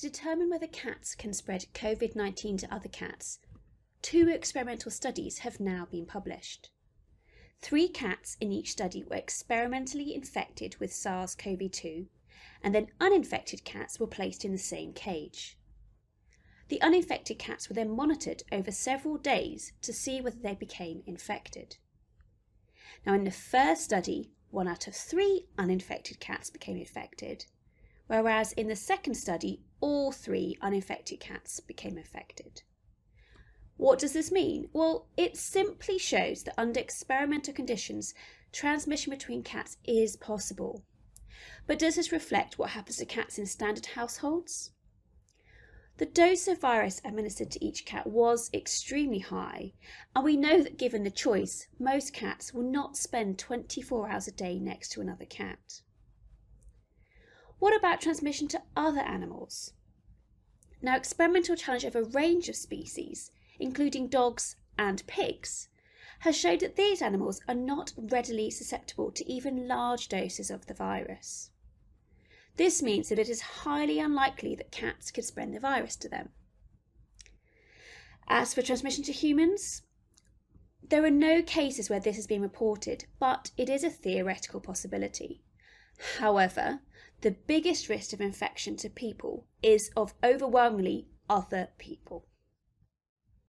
to determine whether cats can spread COVID 19 to other cats, two experimental studies have now been published. Three cats in each study were experimentally infected with SARS CoV 2, and then uninfected cats were placed in the same cage. The uninfected cats were then monitored over several days to see whether they became infected. Now, in the first study, one out of three uninfected cats became infected, whereas in the second study, all three uninfected cats became infected. What does this mean? Well, it simply shows that under experimental conditions, transmission between cats is possible. But does this reflect what happens to cats in standard households? The dose of virus administered to each cat was extremely high, and we know that given the choice, most cats will not spend 24 hours a day next to another cat. What about transmission to other animals? Now, experimental challenge of a range of species, including dogs and pigs, has showed that these animals are not readily susceptible to even large doses of the virus. This means that it is highly unlikely that cats could spread the virus to them. As for transmission to humans, there are no cases where this has been reported, but it is a theoretical possibility. However, the biggest risk of infection to people is of overwhelmingly other people.